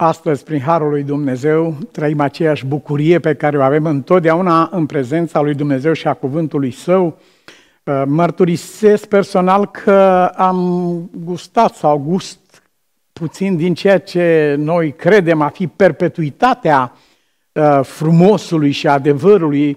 Astăzi, prin Harul lui Dumnezeu, trăim aceeași bucurie pe care o avem întotdeauna în prezența lui Dumnezeu și a cuvântului Său. Uh, mărturisesc personal că am gustat sau gust puțin din ceea ce noi credem a fi perpetuitatea uh, frumosului și adevărului uh,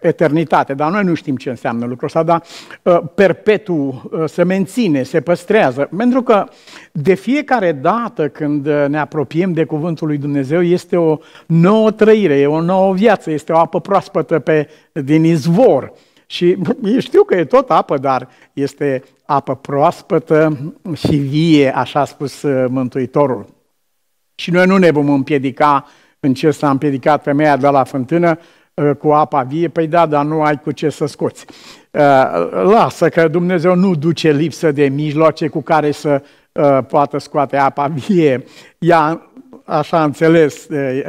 eternitate, dar noi nu știm ce înseamnă lucrul ăsta, dar uh, perpetu se menține, se păstrează. Pentru că de fiecare dată când ne apropiem de Cuvântul lui Dumnezeu este o nouă trăire, e o nouă viață, este o apă proaspătă pe, din izvor. Și știu că e tot apă, dar este apă proaspătă și vie, așa a spus Mântuitorul. Și noi nu ne vom împiedica în ce s-a împiedicat femeia de la fântână cu apa vie, păi da, dar nu ai cu ce să scoți. Lasă că Dumnezeu nu duce lipsă de mijloace cu care să poată scoate apa vie. Ea așa am înțeles,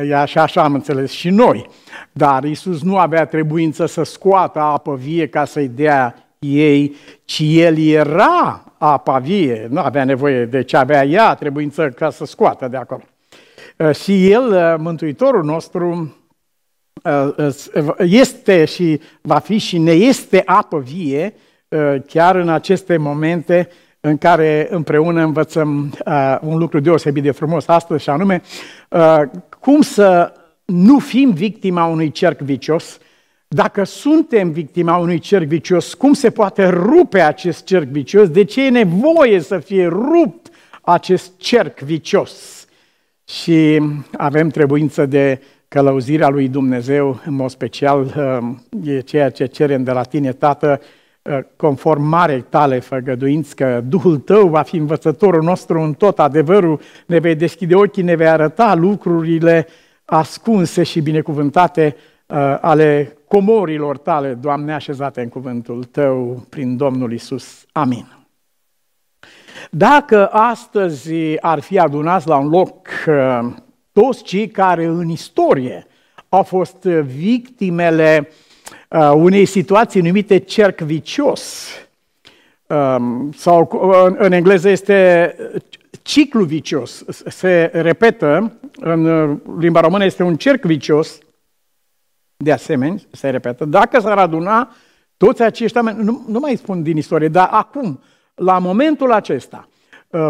ea și așa am înțeles și noi. Dar Isus nu avea trebuință să scoată apă vie ca să-i dea ei, ci El era apa vie. Nu avea nevoie de ce avea ea, trebuință ca să scoată de acolo. Uh, și El, uh, Mântuitorul nostru, uh, este și va fi și ne este apă vie chiar în aceste momente în care împreună învățăm un lucru deosebit de frumos astăzi și anume cum să nu fim victima unui cerc vicios, dacă suntem victima unui cerc vicios, cum se poate rupe acest cerc vicios? De ce e nevoie să fie rupt acest cerc vicios? Și avem trebuință de călăuzirea lui Dumnezeu, în mod special, uh, e ceea ce cerem de la tine, Tată, uh, conform marei tale făgăduinți, că Duhul tău va fi învățătorul nostru în tot adevărul, ne vei deschide ochii, ne vei arăta lucrurile ascunse și binecuvântate uh, ale comorilor tale, Doamne, așezate în cuvântul Tău prin Domnul Isus. Amin. Dacă astăzi ar fi adunați la un loc uh, toți cei care în istorie au fost victimele uh, unei situații numite cerc vicios, um, sau uh, în engleză este ciclu vicios, se repetă, în limba română este un cerc vicios, de asemenea, se repetă, dacă s-ar aduna toți acești oameni, nu, nu mai spun din istorie, dar acum, la momentul acesta, uh,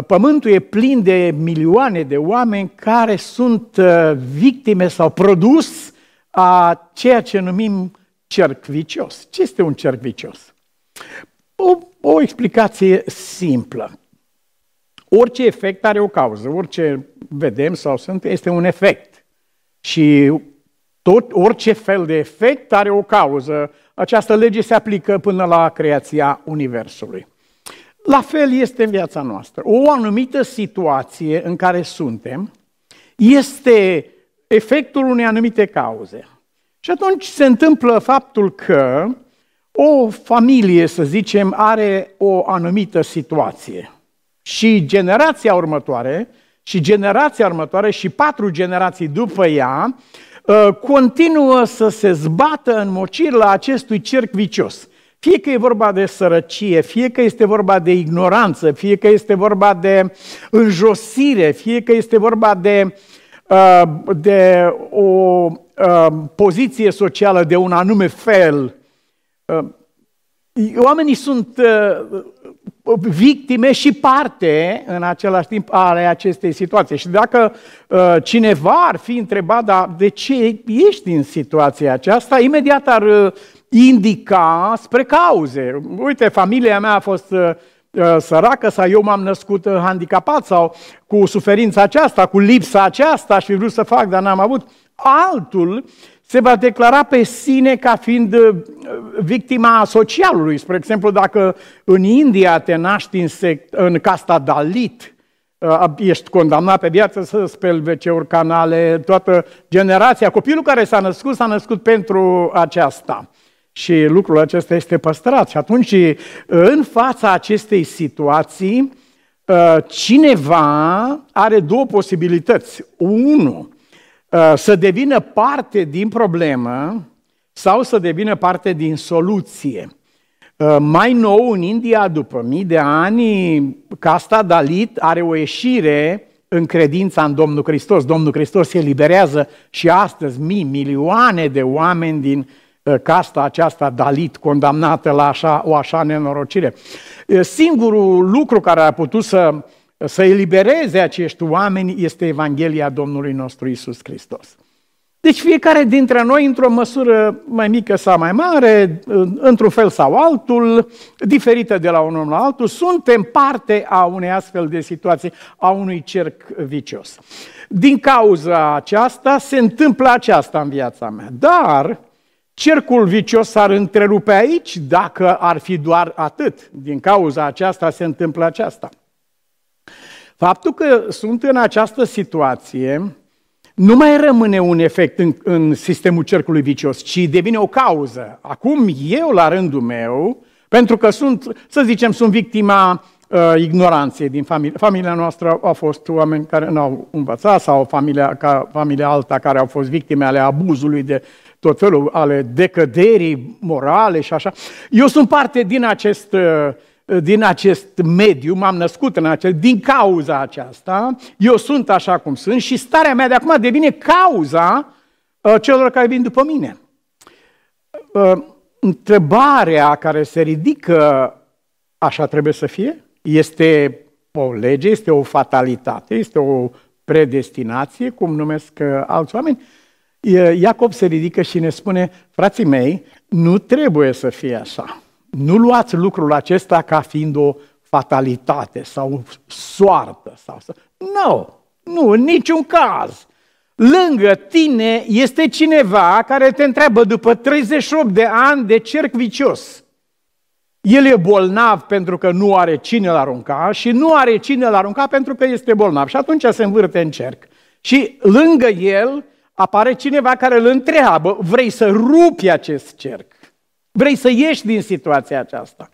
pământul e plin de milioane de oameni care sunt uh, victime sau produs a ceea ce numim cerc vicios. Ce este un cerc vicios? O, o explicație simplă. Orice efect are o cauză, orice vedem sau sunt, este un efect. Și tot, orice fel de efect are o cauză. Această lege se aplică până la creația Universului. La fel este în viața noastră. O anumită situație în care suntem este efectul unei anumite cauze. Și atunci se întâmplă faptul că o familie, să zicem, are o anumită situație. Și generația următoare, și generația următoare, și patru generații după ea, Uh, continuă să se zbată în mocirla acestui cerc vicios. Fie că e vorba de sărăcie, fie că este vorba de ignoranță, fie că este vorba de înjosire, fie că este vorba de, uh, de o uh, poziție socială de un anume fel. Oamenii sunt victime și parte în același timp ale acestei situații. Și dacă uh, cineva ar fi întrebat, dar de ce ești în situația aceasta, imediat ar uh, indica spre cauze. Uite, familia mea a fost uh, uh săracă sau eu m-am născut uh, handicapat sau cu suferința aceasta, cu lipsa aceasta și vrut să fac, dar n-am avut. Altul se va declara pe sine ca fiind uh, victima socialului. Spre exemplu, dacă în India te naști în, sect, în casta Dalit, uh, ești condamnat pe viață să speli wc canale, toată generația. Copilul care s-a născut, s-a născut pentru aceasta. Și lucrul acesta este păstrat. Și atunci, în fața acestei situații, uh, cineva are două posibilități. Unu, Uh, să devină parte din problemă sau să devină parte din soluție. Uh, mai nou, în India, după mii de ani, casta Dalit are o ieșire în credința în Domnul Hristos. Domnul Hristos se eliberează și astăzi mii, milioane de oameni din uh, casta aceasta dalit, condamnată la așa, o așa nenorocire. Uh, singurul lucru care a putut să, să elibereze acești oameni este Evanghelia Domnului nostru Isus Hristos. Deci fiecare dintre noi, într-o măsură mai mică sau mai mare, într-un fel sau altul, diferită de la unul la altul, suntem parte a unei astfel de situații, a unui cerc vicios. Din cauza aceasta se întâmplă aceasta în viața mea. Dar cercul vicios s-ar întrerupe aici dacă ar fi doar atât. Din cauza aceasta se întâmplă aceasta. Faptul că sunt în această situație nu mai rămâne un efect în, în sistemul cercului vicios, ci devine o cauză. Acum eu, la rândul meu, pentru că sunt, să zicem, sunt victima uh, ignoranței din familie. Familia noastră a fost oameni care nu au învățat sau familia, ca, familia alta care au fost victime ale abuzului de tot felul, ale decăderii morale și așa. Eu sunt parte din acest uh, din acest mediu, m-am născut în acest, din cauza aceasta, eu sunt așa cum sunt și starea mea de acum devine cauza uh, celor care vin după mine. Uh, întrebarea care se ridică, așa trebuie să fie, este o lege, este o fatalitate, este o predestinație, cum numesc uh, alți oameni. Iacob se ridică și ne spune, frații mei, nu trebuie să fie așa. Nu luați lucrul acesta ca fiind o fatalitate sau soartă. Sau... Nu, no, nu, în niciun caz. Lângă tine este cineva care te întreabă după 38 de ani de cerc vicios. El e bolnav pentru că nu are cine l arunca și nu are cine l arunca pentru că este bolnav. Și atunci se învârte în cerc. Și lângă el apare cineva care îl întreabă, vrei să rupi acest cerc? Vrei să ieși din situația aceasta.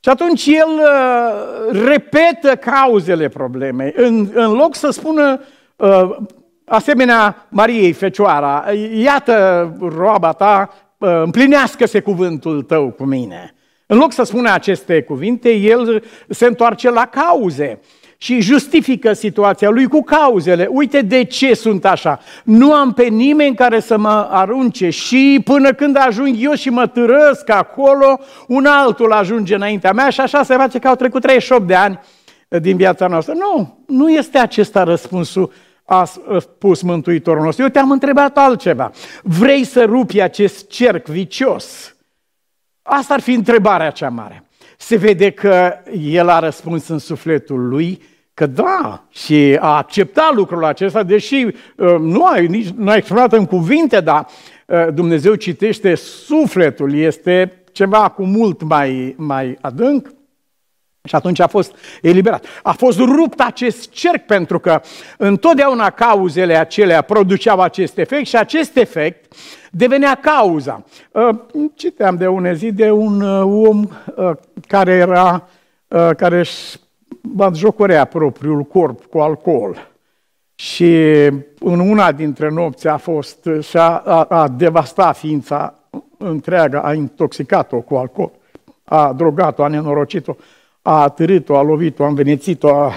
Și atunci el uh, repetă cauzele problemei. În, în loc să spună, uh, asemenea Mariei Fecioara, iată roaba ta, uh, împlinească-se cuvântul tău cu mine. În loc să spună aceste cuvinte, el se întoarce la cauze și justifică situația lui cu cauzele. Uite de ce sunt așa. Nu am pe nimeni care să mă arunce și până când ajung eu și mă târăsc acolo, un altul ajunge înaintea mea și așa se face că au trecut 38 de ani din viața noastră. Nu, nu este acesta răspunsul a spus Mântuitorul nostru. Eu te-am întrebat altceva. Vrei să rupi acest cerc vicios? Asta ar fi întrebarea cea mare. Se vede că el a răspuns în sufletul lui Că da, și a acceptat lucrul acesta, deși uh, nu a, nici, nu a exprimat în cuvinte, dar uh, Dumnezeu citește sufletul, este ceva cu mult mai, mai adânc. Și atunci a fost eliberat. A fost rupt acest cerc pentru că întotdeauna cauzele acelea produceau acest efect și acest efect devenea cauza. Uh, citeam de une zi de un om care era care își jocorea propriul corp cu alcool. Și în una dintre nopți a fost și a, a, a devastat ființa întreagă, a intoxicat-o cu alcool, a drogat-o, a nenorocit-o, a atârât-o, a lovit-o, a învenețit-o, a,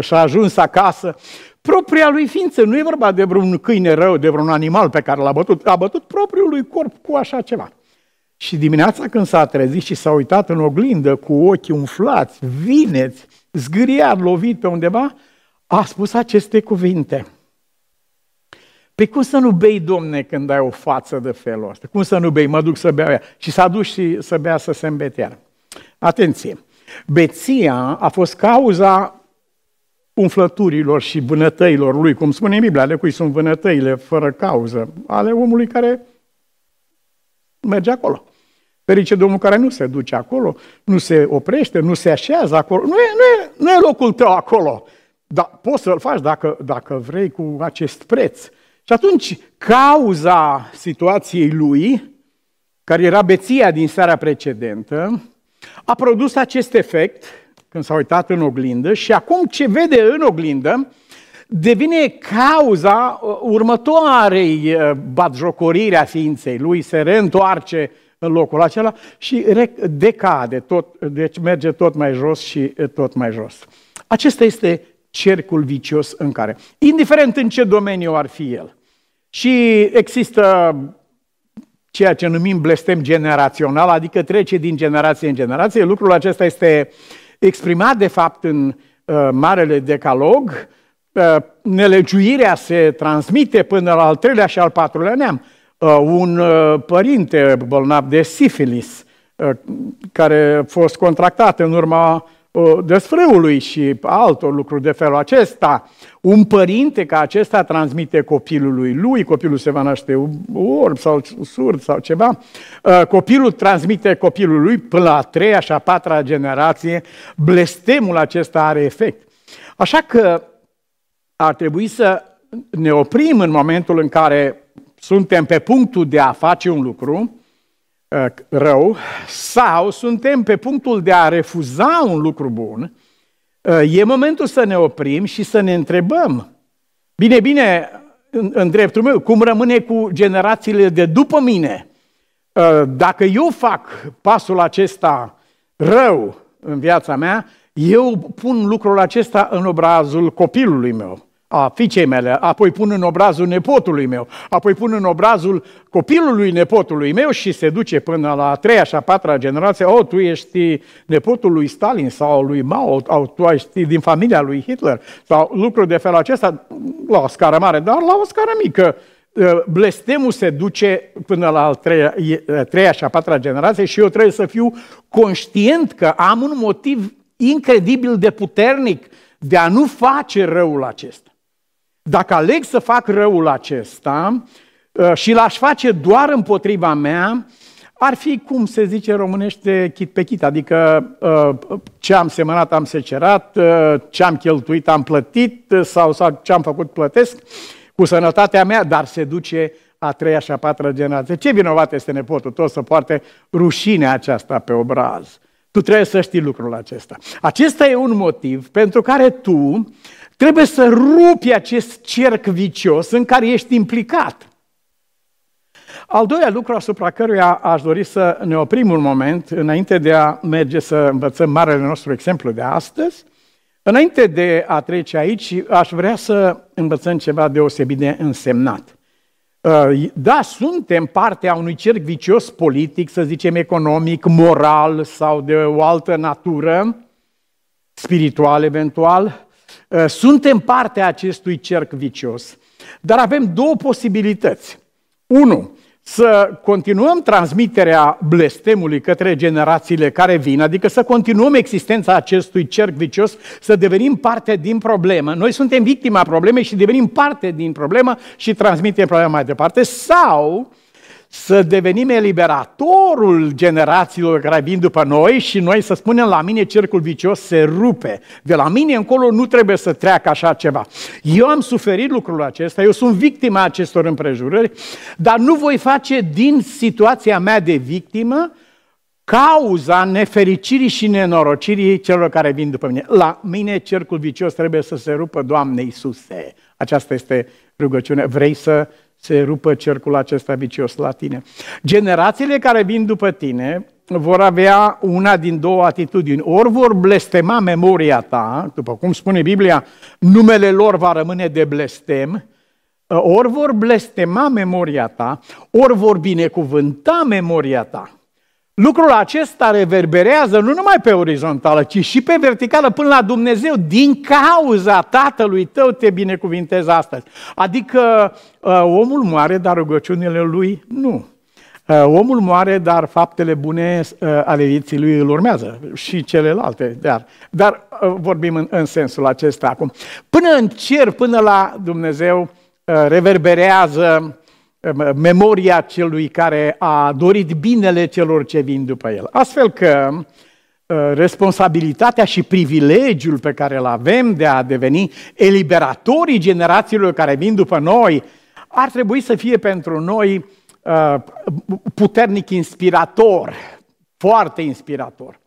și a ajuns acasă. Propria lui ființă, nu e vorba de vreun câine rău, de vreun animal pe care l-a bătut, a bătut propriul lui corp cu așa ceva. Și dimineața când s-a trezit și s-a uitat în oglindă cu ochii umflați, vineți, zgâriat, lovit pe undeva, a spus aceste cuvinte. Pe cum să nu bei, domne, când ai o față de felul ăsta? Cum să nu bei? Mă duc să beau ea. Și s-a dus și să bea să se îmbeteară. Atenție! Beția a fost cauza umflăturilor și vânătăilor lui, cum spune în Biblia, ale cui sunt vânătăile fără cauză, ale omului care merge acolo. Ferice Domnul care nu se duce acolo, nu se oprește, nu se așează acolo. Nu e, nu e, nu e locul tău acolo. Dar poți să-l faci dacă, dacă vrei cu acest preț. Și atunci, cauza situației lui, care era beția din seara precedentă, a produs acest efect când s-a uitat în oglindă și acum ce vede în oglindă devine cauza uh, următoarei uh, batjocoriri a ființei lui, se reîntoarce în locul acela și decade, tot, deci merge tot mai jos și tot mai jos. Acesta este cercul vicios în care, indiferent în ce domeniu ar fi el. Și există ceea ce numim blestem generațional, adică trece din generație în generație. Lucrul acesta este exprimat, de fapt, în uh, Marele Decalog. Uh, nelegiuirea se transmite până la al treilea și al patrulea neam. Uh, un uh, părinte bolnav de sifilis, uh, care a fost contractat în urma desfrâului și altor lucruri de felul acesta. Un părinte ca acesta transmite copilului lui, copilul se va naște orb sau surd sau ceva, copilul transmite copilului până la a treia și a patra generație, blestemul acesta are efect. Așa că ar trebui să ne oprim în momentul în care suntem pe punctul de a face un lucru uh, rău sau suntem pe punctul de a refuza un lucru bun, uh, e momentul să ne oprim și să ne întrebăm. Bine, bine, în, în dreptul meu, cum rămâne cu generațiile de după mine? Uh, dacă eu fac pasul acesta rău în viața mea, eu pun lucrul acesta în obrazul copilului meu a fiicei mele, apoi pun în obrazul nepotului meu, apoi pun în obrazul copilului nepotului meu și se duce până la a treia și a patra generație, o, tu ești nepotul lui Stalin sau lui Mao, sau tu ești din familia lui Hitler, sau lucruri de felul acesta, la o scară mare, dar la o scară mică. Ă, blestemul se duce până la a treia, a treia și a patra generație și eu trebuie să fiu conștient că am un motiv incredibil de puternic de a nu face răul acesta. Dacă aleg să fac răul acesta uh, și l-aș face doar împotriva mea, ar fi, cum se zice românește, chit pe chit, adică uh, ce am semănat am secerat, uh, ce am cheltuit am plătit sau, sau ce am făcut plătesc cu sănătatea mea, dar se duce a treia și a patra generație. Ce vinovat este nepotul tot să poarte rușinea aceasta pe obraz? Tu trebuie să știi lucrul acesta. Acesta e un motiv pentru care tu Trebuie să rupi acest cerc vicios în care ești implicat. Al doilea lucru asupra căruia aș dori să ne oprim un moment, înainte de a merge să învățăm marele nostru exemplu de astăzi, înainte de a trece aici, aș vrea să învățăm ceva deosebit de însemnat. Uh, da, suntem partea unui cerc vicios politic, să zicem economic, moral sau de o altă natură, spiritual eventual, Uh, suntem partea acestui cerc vicios, dar avem două posibilități. Unu, să continuăm transmiterea blestemului către generațiile care vin, adică să continuăm existența acestui cerc vicios, să devenim parte din problemă. Noi suntem victima problemei și devenim parte din problemă și transmitem problema mai departe. Sau să devenim eliberatorul generațiilor care vin după noi și noi să spunem la mine cercul vicios se rupe. De la mine încolo nu trebuie să treacă așa ceva. Eu am suferit lucrul acesta, eu sunt victima acestor împrejurări, dar nu voi face din situația mea de victimă cauza nefericirii și nenorocirii celor care vin după mine. La mine cercul vicios trebuie să se rupă, Doamne Iisuse. Aceasta este rugăciunea. Vrei să se rupă cercul acesta vicios la tine. Generațiile care vin după tine vor avea una din două atitudini. Ori vor blestema memoria ta, după cum spune Biblia, numele lor va rămâne de blestem, ori vor blestema memoria ta, ori vor binecuvânta memoria ta. Lucrul acesta reverberează nu numai pe orizontală, ci și pe verticală până la Dumnezeu. Din cauza Tatălui tău te binecuvintez astăzi. Adică uh, omul moare, dar rugăciunile lui nu. Uh, omul moare, dar faptele bune uh, ale vieții lui îl urmează și celelalte. Dar, dar vorbim în, în sensul acesta acum. Până în cer, până la Dumnezeu, reverberează memoria celui care a dorit binele celor ce vin după el. Astfel că ă, responsabilitatea și privilegiul pe care îl avem de a deveni eliberatorii generațiilor care vin după noi ar trebui să fie pentru noi ă, puternic inspirator, foarte inspirator.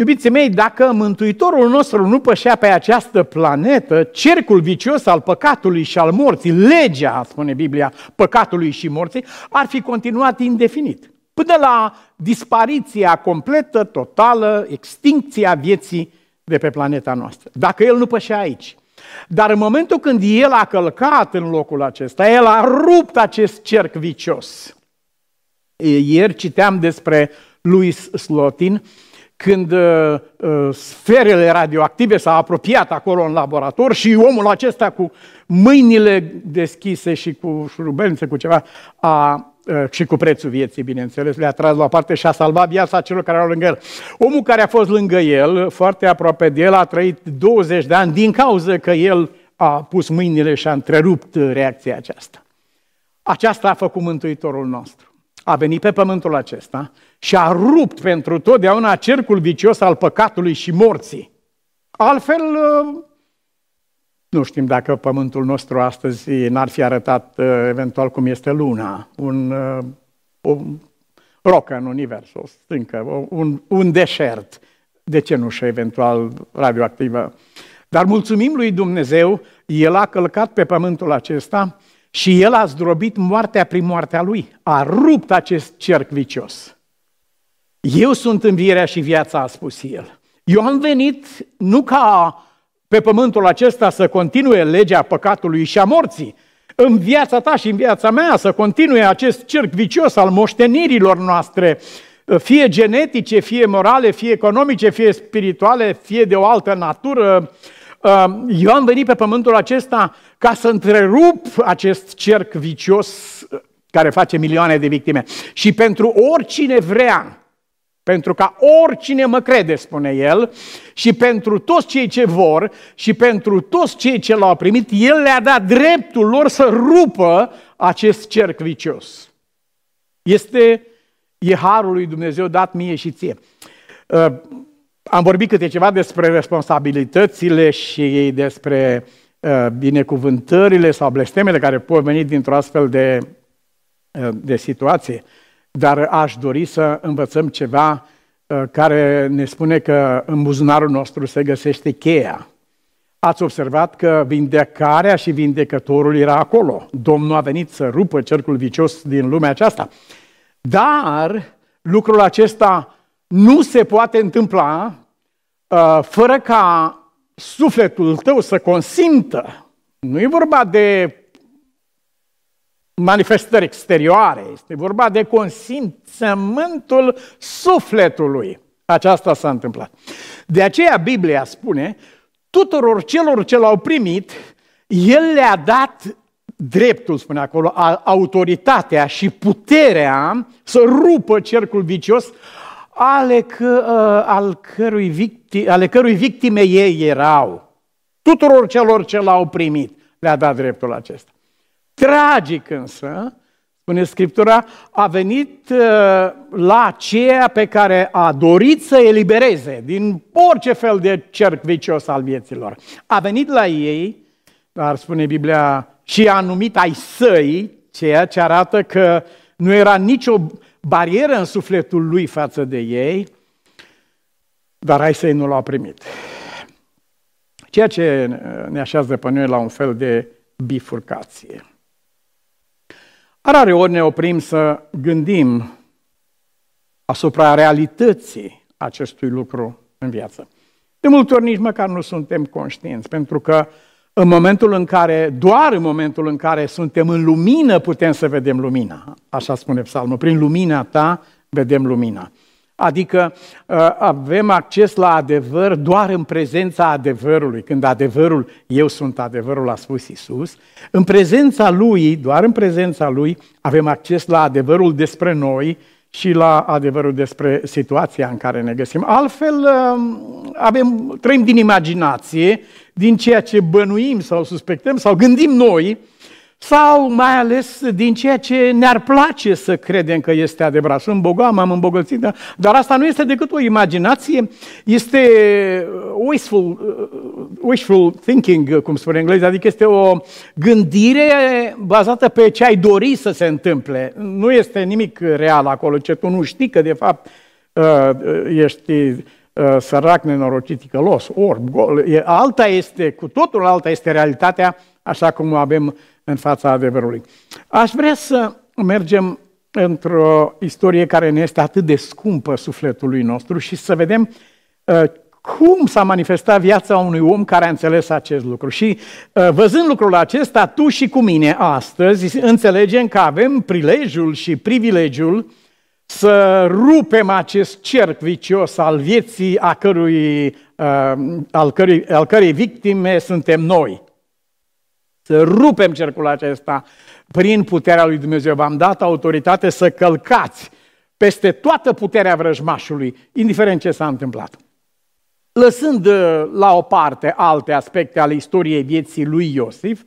Iubiții mei, dacă Mântuitorul nostru nu pășea pe această planetă, cercul vicios al păcatului și al morții, legea, spune Biblia, păcatului și morții, ar fi continuat indefinit. Până la dispariția completă, totală, extincția vieții de pe planeta noastră. Dacă el nu pășea aici. Dar în momentul când el a călcat în locul acesta, el a rupt acest cerc vicios. Ieri citeam despre Louis Slotin, când uh, uh, sferele radioactive s-au apropiat acolo în laborator și omul acesta cu mâinile deschise și cu șurubelnițe, cu ceva, a, uh, și cu prețul vieții, bineînțeles, le-a tras la o parte și a salvat viața celor care erau lângă el. Omul care a fost lângă el, foarte aproape de el, a trăit 20 de ani din cauza că el a pus mâinile și a întrerupt reacția aceasta. Aceasta a făcut Mântuitorul nostru a venit pe pământul acesta și a rupt pentru totdeauna cercul vicios al păcatului și morții. Altfel, uh, nu știm dacă pământul nostru astăzi n-ar fi arătat uh, eventual cum este luna, un, uh, o rocă în univers, o stâncă, un, un deșert, de ce nu și eventual radioactivă. Dar mulțumim lui Dumnezeu, El a călcat pe pământul acesta și el a zdrobit moartea prin moartea lui. A rupt acest cerc vicios. Eu sunt învierea și viața, a spus el. Eu am venit nu ca pe pământul acesta să continue legea păcatului și a morții, în viața ta și în viața mea să continue acest cerc vicios al moștenirilor noastre, fie genetice, fie morale, fie economice, fie spirituale, fie de o altă natură, eu am venit pe pământul acesta ca să întrerup acest cerc vicios care face milioane de victime. Și pentru oricine vrea, pentru ca oricine mă crede, spune el, și pentru toți cei ce vor și pentru toți cei ce l-au primit, el le-a dat dreptul lor să rupă acest cerc vicios. Este e harul lui Dumnezeu dat mie și ție. Am vorbit câte ceva despre responsabilitățile și despre uh, binecuvântările sau blestemele care pot veni dintr-o astfel de, uh, de situație, dar aș dori să învățăm ceva uh, care ne spune că în buzunarul nostru se găsește cheia. Ați observat că vindecarea și vindecătorul era acolo. Domnul a venit să rupă cercul vicios din lumea aceasta. Dar lucrul acesta nu se poate întâmpla uh, fără ca sufletul tău să consimtă. Nu e vorba de manifestări exterioare, este vorba de consimțământul sufletului. Aceasta s-a întâmplat. De aceea Biblia spune, tuturor celor ce l-au primit, El le-a dat dreptul, spune acolo, autoritatea și puterea să rupă cercul vicios ale, că, uh, al cărui victi, ale cărui victime ei erau. Tuturor celor ce l-au primit le-a dat dreptul acesta. Tragic însă, spune Scriptura, a venit uh, la aceea pe care a dorit să elibereze din orice fel de cerc vicios al vieților. A venit la ei, dar spune Biblia, și a numit ai săi, ceea ce arată că nu era nicio barieră în sufletul lui față de ei, dar ai să nu l-au primit. Ceea ce ne așează pe noi la un fel de bifurcație. Rare ori ne oprim să gândim asupra realității acestui lucru în viață. De multe ori nici măcar nu suntem conștienți, pentru că în momentul în care, doar în momentul în care suntem în lumină, putem să vedem lumina. Așa spune psalmul. Prin lumina ta vedem lumina. Adică uh, avem acces la adevăr doar în prezența adevărului. Când adevărul, eu sunt adevărul, a spus Isus, în prezența Lui, doar în prezența Lui, avem acces la adevărul despre noi și la adevărul despre situația în care ne găsim. Altfel, um, avem, trăim din imaginație, din ceea ce bănuim sau suspectăm sau gândim noi, sau mai ales din ceea ce ne-ar place să credem că este adevărat. Sunt bogat, m-am îmbogățit, dar asta nu este decât o imaginație, este wishful, uh, wishful thinking, cum spune engleză, adică este o gândire bazată pe ce ai dori să se întâmple. Nu este nimic real acolo, ce tu nu știi că de fapt uh, ești uh, sărac, nenorocit, călos, orb, gol. Alta este, cu totul alta este realitatea, așa cum o avem în fața adevărului. Aș vrea să mergem într-o istorie care ne este atât de scumpă sufletului nostru și să vedem uh, cum s-a manifestat viața unui om care a înțeles acest lucru. Și uh, văzând lucrul acesta, tu și cu mine astăzi înțelegem că avem prilejul și privilegiul să rupem acest cerc vicios al vieții a cărui, uh, al, cărui, al cărei victime suntem noi. Să rupem cercul acesta prin puterea lui Dumnezeu. V-am dat autoritate să călcați peste toată puterea vrăjmașului, indiferent ce s-a întâmplat. Lăsând uh, la o parte alte aspecte ale istoriei vieții lui Iosif,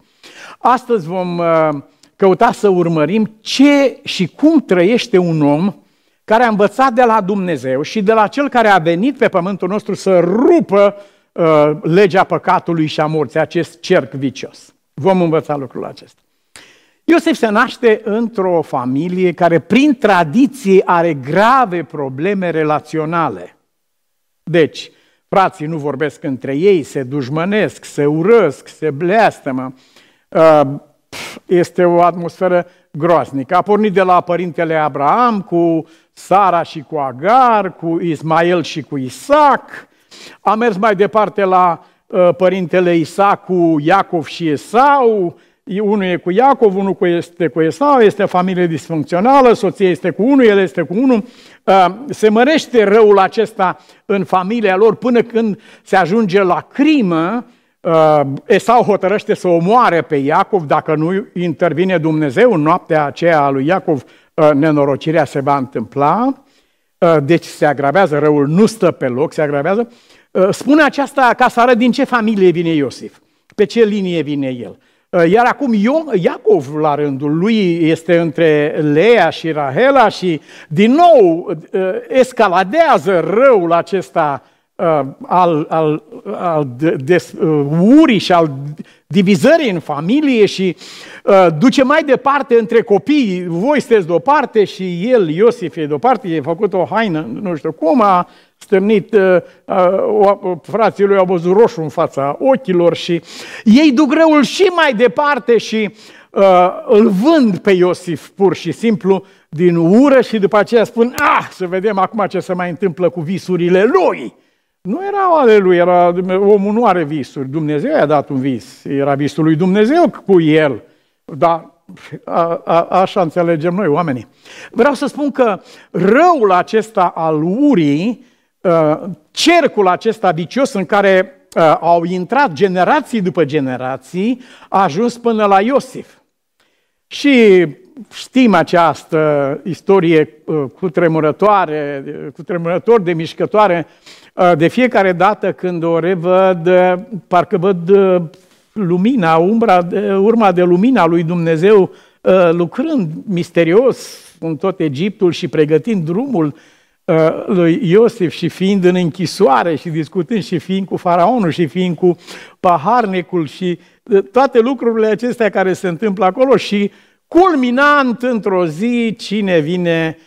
astăzi vom uh, căuta să urmărim ce și cum trăiește un om care a învățat de la Dumnezeu și de la cel care a venit pe pământul nostru să rupă uh, legea păcatului și a morții, acest cerc vicios. Vom învăța lucrul acesta. Iosef se naște într-o familie care prin tradiție are grave probleme relaționale. Deci, frații nu vorbesc între ei, se dușmănesc, se urăsc, se bleastămă. Uh, este o atmosferă groaznică. A pornit de la părintele Abraham cu Sara și cu Agar, cu Ismael și cu Isaac. A mers mai departe la uh, părintele Isaac cu Iacov și Esau, unul e cu Iacov, unul este cu Esau, este o familie disfuncțională, soția este cu unul, el este cu unul. Uh, se mărește răul acesta în familia lor până când se ajunge la crimă. Uh, Esau hotărăște să omoare pe Iacov, dacă nu intervine Dumnezeu în noaptea aceea a lui Iacov, uh, nenorocirea se va întâmpla. Deci se agravează, răul nu stă pe loc, se agravează. Spune aceasta ca să arăt din ce familie vine Iosif, pe ce linie vine el. Uh, iar acum Iacov, la rândul lui, este între Lea și Rahela și, din nou, uh, escaladează răul acesta uh, al, al, al des, urii și al divizării în familie și duce mai departe între copii. Voi sunteți de o parte și el, Iosif, e de o parte, e făcut o haină, nu știu cum, a stârnit, uh, uh, frații lui au văzut roșu în fața ochilor și ei duc răul și mai departe și uh, îl vând pe Iosif pur și simplu din ură și după aceea spun, ah, să vedem acum ce se mai întâmplă cu visurile lui. Nu erau ale lui, era, omul nu are visuri, Dumnezeu i-a dat un vis, era visul lui Dumnezeu cu el, dar a, a, așa înțelegem noi oamenii. Vreau să spun că răul acesta al urii Uh, cercul acesta vicios în care uh, au intrat generații după generații, a ajuns până la Iosif. Și știm această istorie uh, cu tremurătoare, cu tremurător de mișcătoare, de fiecare dată când o revăd, parcă văd lumina, umbra, urma de lumina lui Dumnezeu lucrând misterios în tot Egiptul și pregătind drumul Uh, lui Iosif și fiind în închisoare și discutând și fiind cu faraonul și fiind cu paharnicul și uh, toate lucrurile acestea care se întâmplă acolo și culminant într-o zi cine vine uh,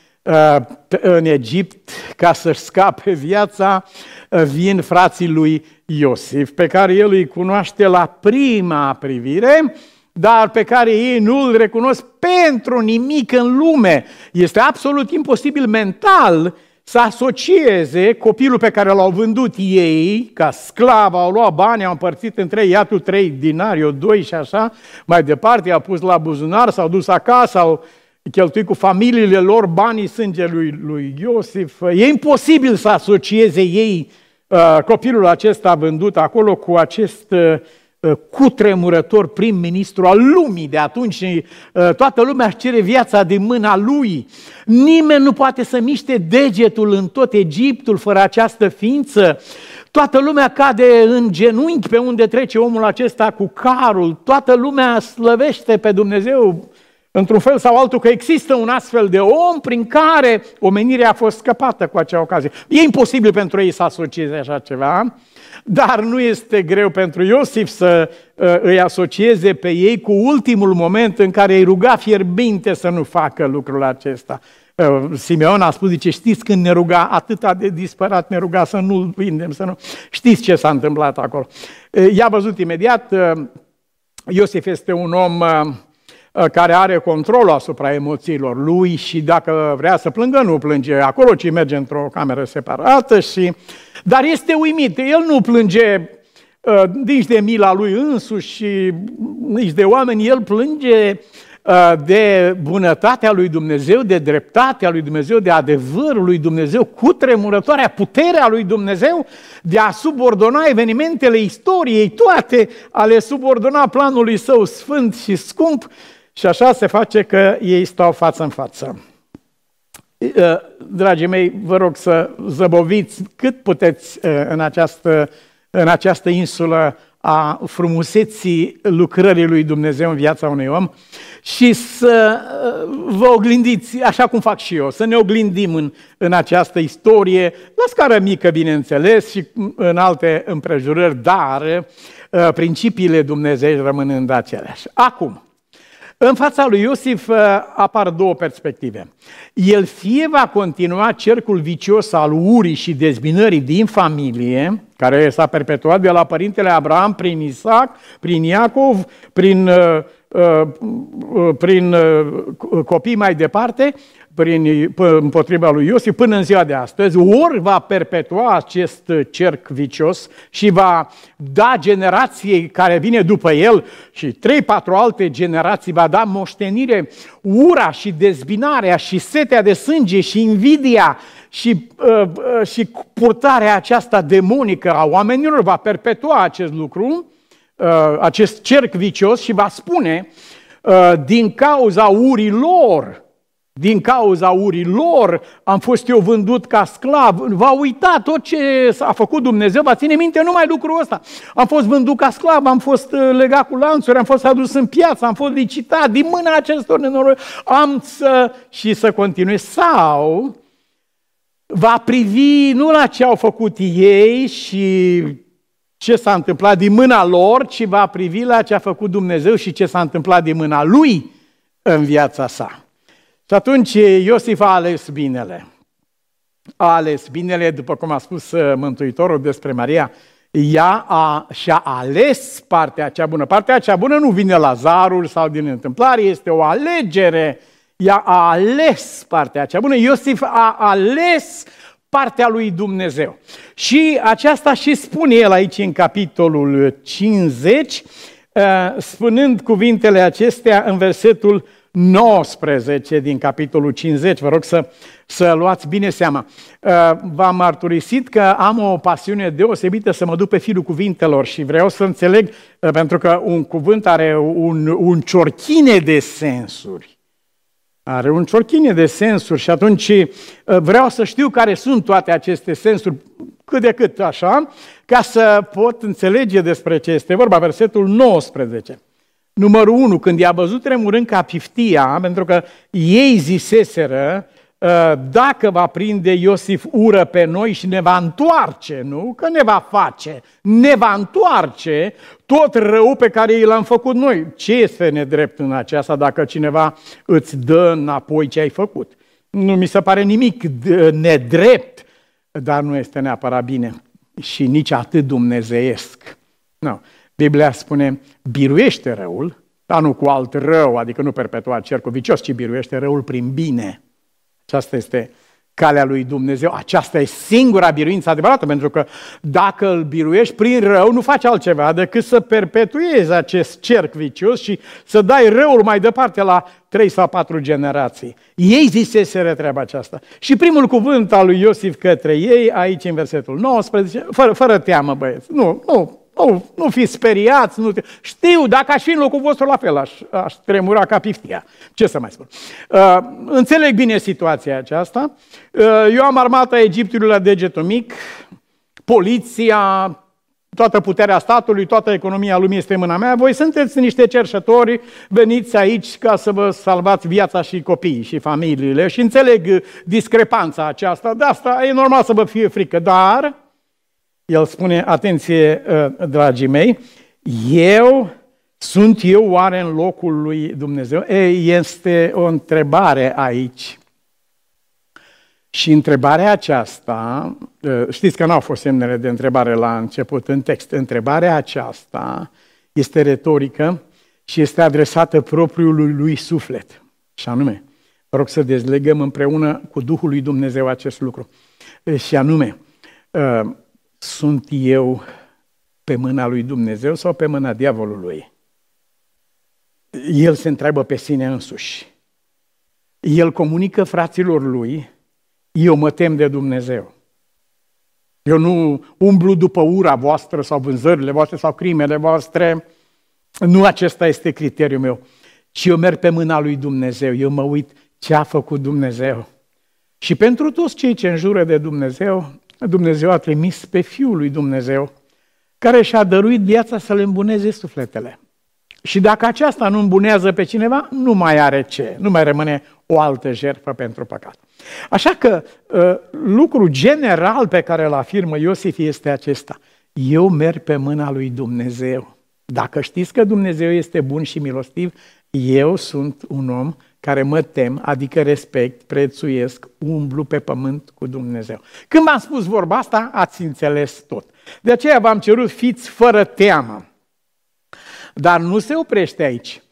în Egipt ca să-și scape viața, vin frații lui Iosif, pe care el îi cunoaște la prima privire, dar pe care ei nu îl recunosc pentru nimic în lume. Este absolut imposibil mental să asocieze copilul pe care l-au vândut ei, ca sclav, au luat bani, au împărțit între ei, iată trei dinari, eu doi și așa, mai departe, i-au pus la buzunar, s-au dus acasă, au cheltuit cu familiile lor banii sângelui lui Iosif. E imposibil să asocieze ei uh, copilul acesta vândut acolo cu acest uh, Uh, cutremurător prim-ministru al lumii de atunci și uh, toată lumea își cere viața din mâna lui. Nimeni nu poate să miște degetul în tot Egiptul fără această ființă. Toată lumea cade în genunchi pe unde trece omul acesta cu carul. Toată lumea slăvește pe Dumnezeu într-un fel sau altul că există un astfel de om prin care omenirea a fost scăpată cu acea ocazie. E imposibil pentru ei să asocieze așa ceva. Dar nu este greu pentru Iosif să uh, îi asocieze pe ei cu ultimul moment în care îi ruga fierbinte să nu facă lucrul acesta. Uh, Simeon a spus, zice, știți când ne ruga, atât de disperat ne ruga să nu-l vindem, să nu... Știți ce s-a întâmplat acolo. Uh, i-a văzut imediat, Iosif este un om care are controlul asupra emoțiilor lui și dacă vrea să plângă, nu plânge acolo, ci merge într-o cameră separată. Și... Dar este uimit, el nu plânge uh, nici de mila lui însuși și nici de oameni, el plânge Uh, de bunătatea lui Dumnezeu, de dreptatea lui Dumnezeu, de adevărul lui Dumnezeu, cu tremurătoarea puterea lui Dumnezeu de a subordona evenimentele istoriei, toate, a le subordona planului său sfânt și scump și așa se face că ei stau față în față. Uh, dragii mei, vă rog să zăboviți cât puteți uh, în această, în această insulă a frumuseții lucrării lui Dumnezeu în viața unui om și să uh, vă oglindiți, așa cum fac și eu, să ne oglindim în, în această istorie, la scară mică, bineînțeles, și în alte împrejurări, dar uh, principiile Dumnezeu rămânând aceleași. Acum, în fața lui Iosif uh, apar două perspective. El fie va continua cercul vicios al urii și dezbinării din familie, care s-a perpetuat de la părintele Abraham prin Isaac, prin Iacov, prin, uh, uh, prin copii mai departe, prin, împotriva lui Iosif până în ziua de astăzi, ori va perpetua acest cerc vicios și va da generației care vine după el și trei, patru alte generații va da moștenire, ura și dezbinarea și setea de sânge și invidia și, uh, uh, și purtarea aceasta demonică a oamenilor va perpetua acest lucru, uh, acest cerc vicios și va spune uh, din cauza urii lor, din cauza urii lor am fost eu vândut ca sclav. Va uita tot ce a făcut Dumnezeu, va ține minte numai lucrul ăsta. Am fost vândut ca sclav, am fost uh, legat cu lanțuri, am fost adus în piață, am fost licitat din mâna acestor nenoroi. Am să și să continui. Sau va privi nu la ce au făcut ei și ce s-a întâmplat din mâna lor, ci va privi la ce a făcut Dumnezeu și ce s-a întâmplat din mâna lui în viața sa. Și atunci Iosif a ales binele. A ales binele, după cum a spus uh, Mântuitorul despre Maria, ea a, și-a ales partea cea bună. Partea cea bună nu vine la zarul sau din întâmplare, este o alegere. Ea a ales partea cea bună. Iosif a ales partea lui Dumnezeu. Și aceasta și spune el aici în capitolul 50, uh, spunând cuvintele acestea în versetul 19 din capitolul 50. Vă rog să, să luați bine seama. Uh, v-am mărturisit că am o pasiune deosebită să mă duc pe firul cuvintelor și vreau să înțeleg, uh, pentru că un cuvânt are un, un ciorchine de sensuri. Are un ciorchine de sensuri și atunci uh, vreau să știu care sunt toate aceste sensuri, cât de cât așa, ca să pot înțelege despre ce este vorba. Versetul 19. Numărul 1, când i-a văzut tremurând ca piftia, pentru că ei ziseseră, ă, dacă va prinde Iosif ură pe noi și ne va întoarce, nu? Că ne va face, ne va întoarce tot rău pe care i l-am făcut noi. Ce este nedrept în aceasta dacă cineva îți dă înapoi ce ai făcut? Nu mi se pare nimic nedrept, dar nu este neapărat bine și nici atât dumnezeiesc. Nu. Biblia spune, biruiește răul, dar nu cu alt rău, adică nu perpetua cercul vicios, ci biruiește răul prin bine. Aceasta este calea lui Dumnezeu. Aceasta e singura biruință adevărată, pentru că dacă îl biruiești prin rău, nu faci altceva decât să perpetuezi acest cerc vicios și să dai răul mai departe la trei sau patru generații. Ei ziseseră treaba aceasta. Și primul cuvânt al lui Iosif către ei, aici în versetul 19, fără, fără teamă, băieți, nu, nu, nu, nu fiți speriați, nu... știu, dacă aș fi în locul vostru la fel, aș, aș tremura ca piftia. Ce să mai spun? Uh, înțeleg bine situația aceasta. Uh, eu am armata Egiptului la degetul mic, poliția, toată puterea statului, toată economia lumii este în mâna mea. Voi sunteți niște cerșători, veniți aici ca să vă salvați viața și copiii și familiile și înțeleg discrepanța aceasta. De asta e normal să vă fie frică, dar el spune, atenție, uh, dragii mei, eu sunt eu oare în locul lui Dumnezeu? Ei, este o întrebare aici. Și întrebarea aceasta, uh, știți că nu au fost semnele de întrebare la început în text, întrebarea aceasta este retorică și este adresată propriului lui suflet. Și anume, vă rog să dezlegăm împreună cu Duhul lui Dumnezeu acest lucru. Și anume, sunt eu pe mâna lui Dumnezeu sau pe mâna diavolului? El se întreabă pe sine însuși. El comunică fraților lui, eu mă tem de Dumnezeu. Eu nu umblu după ura voastră sau vânzările voastre sau crimele voastre. Nu acesta este criteriul meu. Ci eu merg pe mâna lui Dumnezeu. Eu mă uit ce a făcut Dumnezeu. Și pentru toți cei ce înjură de Dumnezeu, Dumnezeu a trimis pe Fiul lui Dumnezeu, care și-a dăruit viața să le îmbuneze sufletele. Și dacă aceasta nu îmbunează pe cineva, nu mai are ce, nu mai rămâne o altă jertfă pentru păcat. Așa că ă, lucru general pe care îl afirmă Iosif este acesta. Eu merg pe mâna lui Dumnezeu. Dacă știți că Dumnezeu este bun și milostiv, eu sunt un om care mă tem, adică respect, prețuiesc, umblu pe pământ cu Dumnezeu. Când v-am spus vorba asta, ați înțeles tot. De aceea v-am cerut, fiți fără teamă. Dar nu se oprește aici.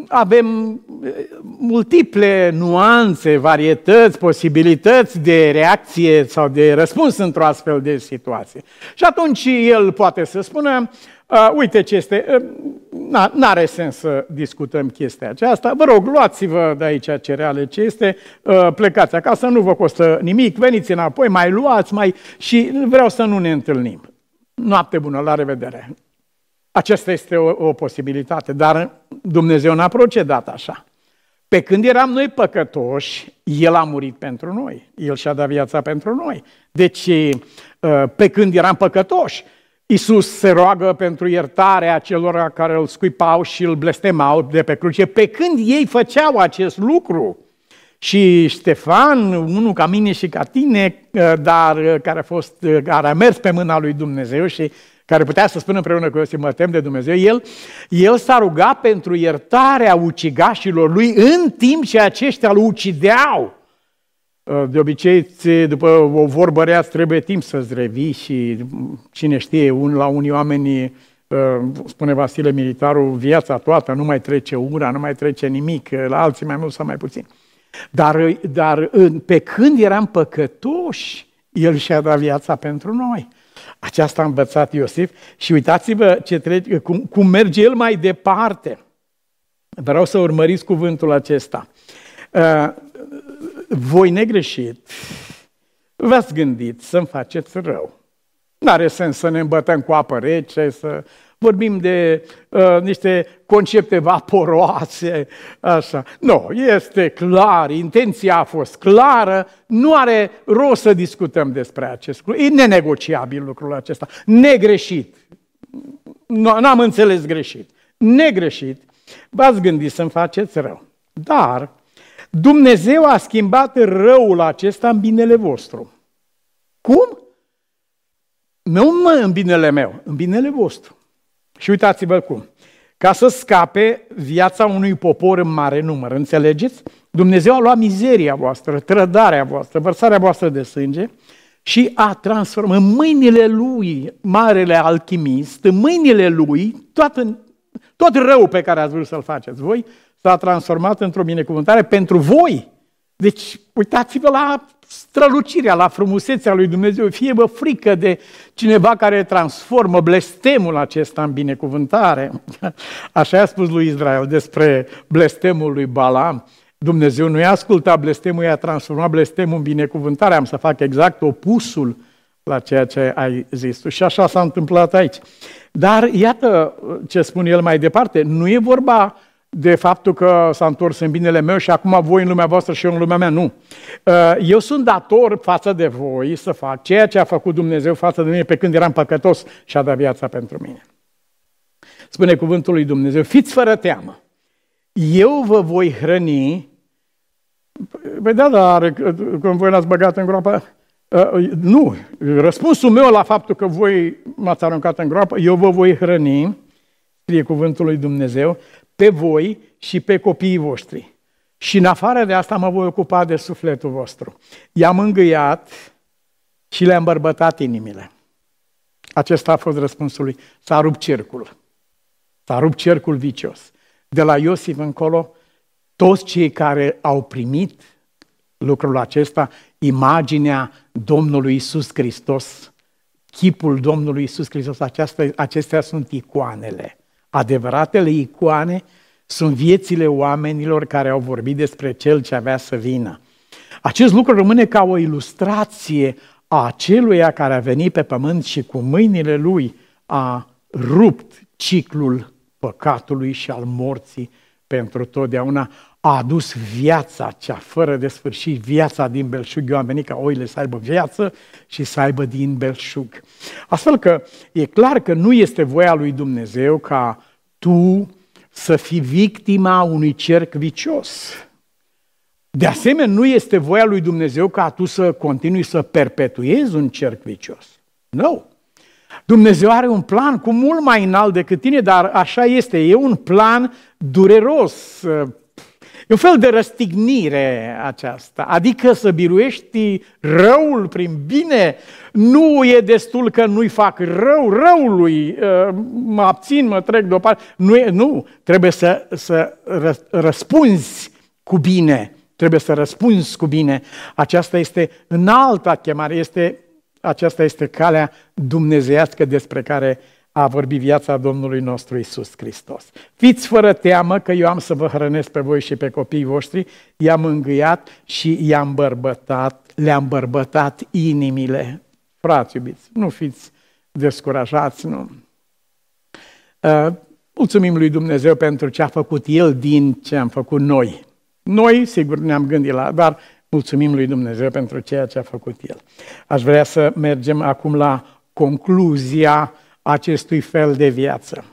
Ă, avem eh, multiple nuanțe, varietăți, posibilități de reacție sau de răspuns într-o astfel de situație. Și atunci el poate să spună, uh, uite ce este, uh, n-are sens să discutăm chestia aceasta, vă rog, luați-vă de aici cereale ce este, uh, plecați acasă, nu vă costă nimic, veniți înapoi, mai luați, mai și vreau să nu ne întâlnim. Noapte bună, la revedere! Aceasta este o, o posibilitate, dar Dumnezeu n-a procedat așa. Pe când eram noi păcătoși, El a murit pentru noi. El și-a dat viața pentru noi. Deci, uh, pe când eram păcătoși, Iisus se roagă pentru iertarea celor care îl scuipau și îl blestemau de pe cruce. Pe când ei făceau acest lucru, și Ștefan, unul ca mine și ca tine, uh, dar uh, care a, fost, care a mers pe mâna lui Dumnezeu și care putea să spună împreună cu Iosif, mă tem de Dumnezeu, el, el s-a rugat pentru iertarea ucigașilor lui în timp ce aceștia îl ucideau. Uh, de obicei, după o vorbă rea, trebuie timp să-ți revii și cine știe, un, la unii oameni, uh, spune Vasile Militarul, viața toată, nu mai trece ura, nu mai trece nimic, la alții mai mult sau mai puțin. Dar, dar pe când eram păcătoși, el și-a dat viața pentru noi. Aceasta a învățat Iosif și uitați-vă ce trece, cum, cum merge el mai departe. Vreau să urmăriți cuvântul acesta. Uh, voi negreșit, v-ați gândit să-mi faceți rău. Nu are sens să ne îmbătăm cu apă rece, să vorbim de uh, niște concepte vaporoase, așa. Nu, este clar, intenția a fost clară, nu are rost să discutăm despre acest lucru. E nenegociabil lucrul acesta, negreșit. N-am înțeles greșit. Negreșit, v-ați gândit să-mi faceți rău. Dar Dumnezeu a schimbat răul acesta în binele vostru. Cum? Nu în binele meu, în binele vostru. Și uitați-vă cum. Ca să scape viața unui popor în mare număr, înțelegeți? Dumnezeu a luat mizeria voastră, trădarea voastră, vărsarea voastră de sânge și a transformat în mâinile lui, marele alchimist, în mâinile lui, toată, tot rău pe care ați vrut să-l faceți voi, s-a transformat într-o binecuvântare pentru voi. Deci, uitați-vă la strălucirea, la frumusețea lui Dumnezeu. Fie vă frică de cineva care transformă blestemul acesta în binecuvântare. Așa a spus lui Israel despre blestemul lui Balaam. Dumnezeu nu i-a ascultat blestemul, i-a transformat blestemul în binecuvântare. Am să fac exact opusul la ceea ce ai zis tu. Și așa s-a întâmplat aici. Dar iată ce spune el mai departe. Nu e vorba de faptul că s-a întors în binele meu și acum voi în lumea voastră și eu în lumea mea. Nu. Uh, eu sunt dator față de voi să fac ceea ce a făcut Dumnezeu față de mine pe când eram păcătos și a dat viața pentru mine. Spune cuvântul lui Dumnezeu, fiți fără teamă. Eu vă voi hrăni. Păi da, dar când voi l-ați băgat în groapă, uh, nu. Răspunsul meu la faptul că voi m-ați aruncat în groapă, eu vă voi hrăni, scrie cuvântul lui Dumnezeu, pe voi și pe copiii voștri. Și în afară de asta mă voi ocupa de sufletul vostru. I-am îngâiat și le-am bărbătat inimile. Acesta a fost răspunsul lui. S-a rupt cercul. S-a rupt cercul vicios. De la Iosif încolo, toți cei care au primit lucrul acesta, imaginea Domnului Isus Hristos, chipul Domnului Isus Hristos, aceasta, acestea sunt icoanele. Adevăratele icoane sunt viețile oamenilor care au vorbit despre Cel ce avea să vină. Acest lucru rămâne ca o ilustrație a aceluia care a venit pe pământ și cu mâinile lui a rupt ciclul păcatului și al morții pentru totdeauna, a adus viața cea fără de sfârșit, viața din belșug. Eu am venit ca oile să aibă viață și să aibă din belșug. Astfel că e clar că nu este voia lui Dumnezeu ca tu să fii victima unui cerc vicios. De asemenea, nu este voia lui Dumnezeu ca tu să continui să perpetuezi un cerc vicios. Nu. No. Dumnezeu are un plan cu mult mai înalt decât tine, dar așa este. E un plan dureros. E un fel de răstignire aceasta. Adică să biruiești răul prin bine. Nu e destul că nu-i fac rău răului, uh, mă abțin, mă trec deoparte. Nu, e, nu. trebuie să, să răspunzi cu bine. Trebuie să răspunzi cu bine. Aceasta este înalta chemare, este aceasta este calea dumnezeiască despre care a vorbit viața Domnului nostru Isus Hristos. Fiți fără teamă că eu am să vă hrănesc pe voi și pe copiii voștri, i-am îngâiat și i-am bărbătat, le-am bărbătat inimile. Frați iubiți, nu fiți descurajați, nu. Uh, mulțumim lui Dumnezeu pentru ce a făcut El din ce am făcut noi. Noi, sigur, ne-am gândit la, dar Mulțumim lui Dumnezeu pentru ceea ce a făcut El. Aș vrea să mergem acum la concluzia acestui fel de viață.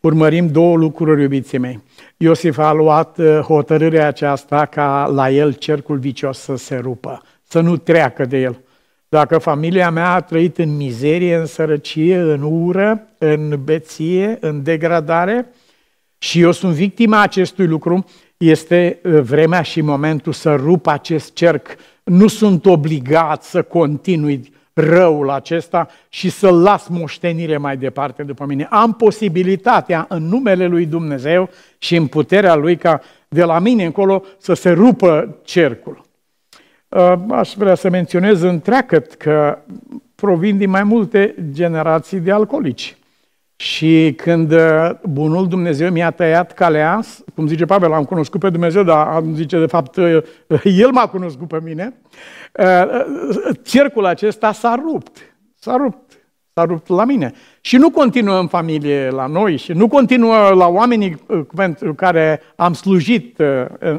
Urmărim două lucruri, iubiții mei. Iosif a luat uh, hotărârea aceasta ca la el cercul vicios să se rupă, să nu treacă de el. Dacă familia mea a trăit în mizerie, în sărăcie, în ură, în beție, în degradare și eu sunt victima acestui lucru, este uh, vremea și momentul să rup acest cerc. Nu sunt obligat să continui răul acesta și să las moștenire mai departe după mine. Am posibilitatea în numele lui Dumnezeu și în puterea lui ca de la mine încolo să se rupă cercul. Uh, aș vrea să menționez întreagăt că provin din mai multe generații de alcoolici. Și când uh, bunul Dumnezeu mi-a tăiat calea, cum zice Pavel, am cunoscut pe Dumnezeu, dar am zice de fapt uh, El m-a cunoscut pe mine, uh, cercul acesta s-a rupt. S-a rupt. S-a rupt la mine. Și nu continuă în familie la noi și nu continuă la oamenii pentru care am slujit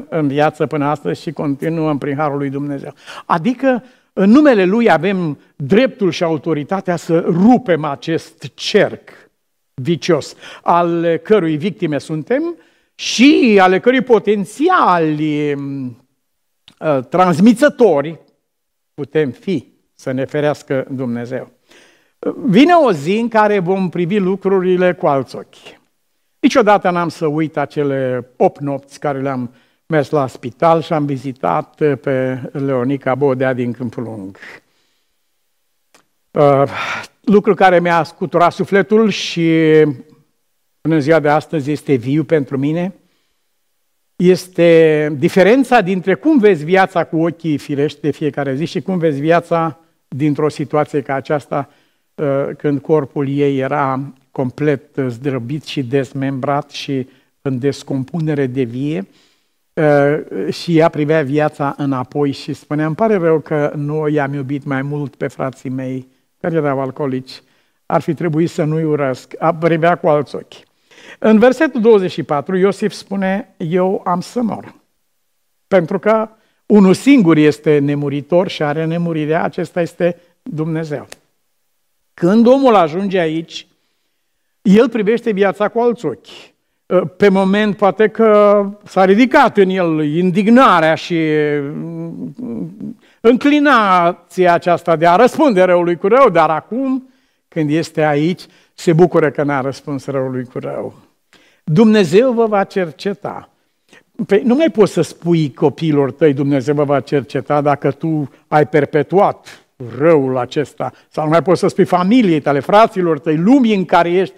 în viață până astăzi și continuăm prin Harul lui Dumnezeu. Adică în numele Lui avem dreptul și autoritatea să rupem acest cerc vicios, al cărui victime suntem și ale cărui potențiali mm, ă, transmițători putem fi, să ne ferească Dumnezeu. Vine o zi în care vom privi lucrurile cu alți ochi. Niciodată n-am să uit acele opt nopți care le-am mers la spital și am vizitat pe Leonica Bodea din Câmpul Lung. Ă, lucru care mi-a scuturat sufletul și până în ziua de astăzi este viu pentru mine, este diferența dintre cum vezi viața cu ochii firești de fiecare zi și cum vezi viața dintr-o situație ca aceasta, uh, când corpul ei era complet zdrăbit și dezmembrat și în descompunere de vie, uh, și ea privea viața înapoi și spunea, îmi pare rău că nu i-am iubit mai mult pe frații mei care erau alcoolici, ar fi trebuit să nu-i urăsc, a privea cu alți ochi. În versetul 24, Iosif spune, eu am să mor. Pentru că unul singur este nemuritor și are nemurirea, acesta este Dumnezeu. Când omul ajunge aici, el privește viața cu alți ochi. Pe moment poate că s-a ridicat în el indignarea și înclinația aceasta de a răspunde răului cu rău, dar acum, când este aici, se bucură că n-a răspuns răului cu rău. Dumnezeu vă va cerceta. Păi nu mai poți să spui copiilor tăi, Dumnezeu vă va cerceta dacă tu ai perpetuat răul acesta. Sau nu mai poți să spui familiei tale, fraților tăi, lumii în care ești.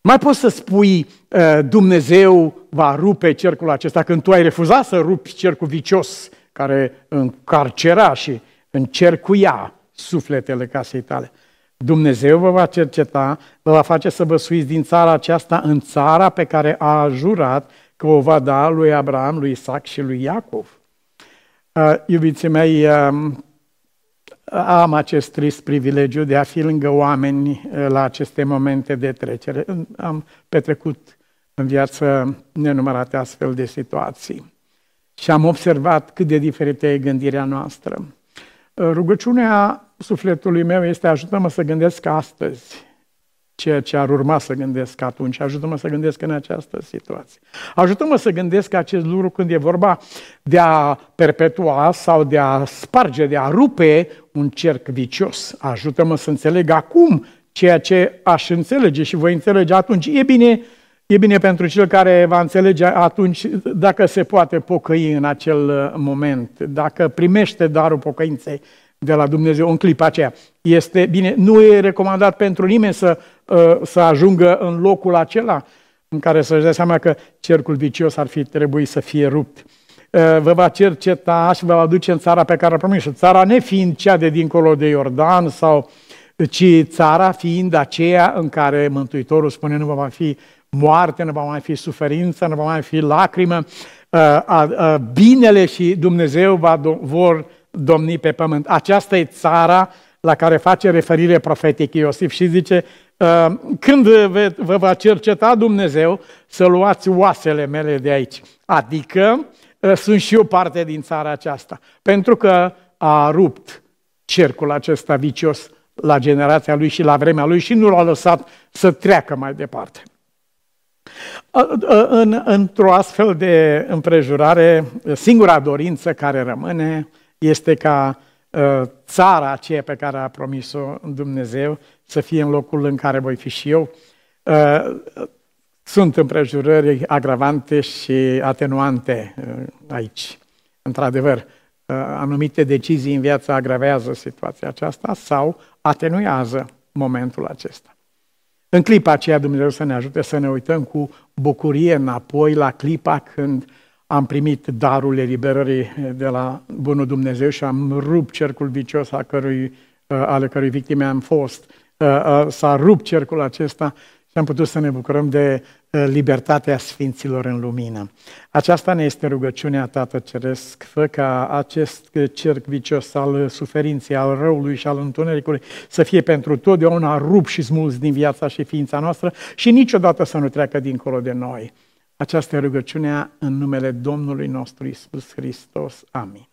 Mai poți să spui Dumnezeu va rupe cercul acesta când tu ai refuzat să rupi cercul vicios care încarcera și încercuia sufletele casei tale. Dumnezeu vă va cerceta, vă va face să vă suiți din țara aceasta în țara pe care a jurat că o va da lui Abraham, lui Isaac și lui Iacov. Uh, iubiții mei, uh, am acest trist privilegiu de a fi lângă oameni uh, la aceste momente de trecere. Am petrecut în viață nenumărate astfel de situații și am observat cât de diferită e gândirea noastră. Rugăciunea sufletului meu este ajută-mă să gândesc astăzi ceea ce ar urma să gândesc atunci. Ajută-mă să gândesc în această situație. Ajută-mă să gândesc acest lucru când e vorba de a perpetua sau de a sparge, de a rupe un cerc vicios. Ajută-mă să înțeleg acum ceea ce aș înțelege și voi înțelege atunci. E bine, e bine pentru cel care va înțelege atunci dacă se poate pocăi în acel moment, dacă primește darul pocăinței de la Dumnezeu în clipa aceea. Este bine, nu e recomandat pentru nimeni să, uh, să ajungă în locul acela în care să-și dea seama că cercul vicios ar fi trebuit să fie rupt. Uh, vă va cerceta și vă va duce în țara pe care a promis. Țara nefiind cea de dincolo de Iordan, sau, ci țara fiind aceea în care Mântuitorul spune nu va mai fi moarte, nu va mai fi suferință, nu va mai fi lacrimă, uh, binele și Dumnezeu va, vor domni pe pământ. Aceasta e țara la care face referire profetic Iosif și zice, uh, când vă va cerceta Dumnezeu să luați oasele mele de aici. Adică uh, sunt și eu parte din țara aceasta. Pentru că a rupt cercul acesta vicios la generația lui și la vremea lui și nu l-a lăsat să treacă mai departe. Uh, în, într-o astfel de împrejurare, singura dorință care rămâne este ca uh, țara aceea pe care a promis-o Dumnezeu să fie în locul în care voi fi și eu. Uh, sunt împrejurări agravante și atenuante uh, aici. Într-adevăr, anumite decizii în viață agravează situația aceasta sau atenuează momentul acesta. În clipa aceea Dumnezeu să ne ajute să ne uităm cu bucurie înapoi la clipa când uh, am primit darul eliberării de la Bunul Dumnezeu și am rupt cercul vicios a cărui, uh, ale cărui victime am fost. Uh, uh, s-a rupt cercul acesta și am putut să ne bucurăm de libertatea Sfinților în lumină. Aceasta ne este rugăciunea Tată Ceresc, fă ca acest cerc vicios al suferinței, al răului și al întunericului să fie pentru totdeauna rupt și smuls din viața și ființa noastră și niciodată să nu treacă dincolo de noi. Această rugăciune în numele Domnului nostru Isus Hristos. Amin.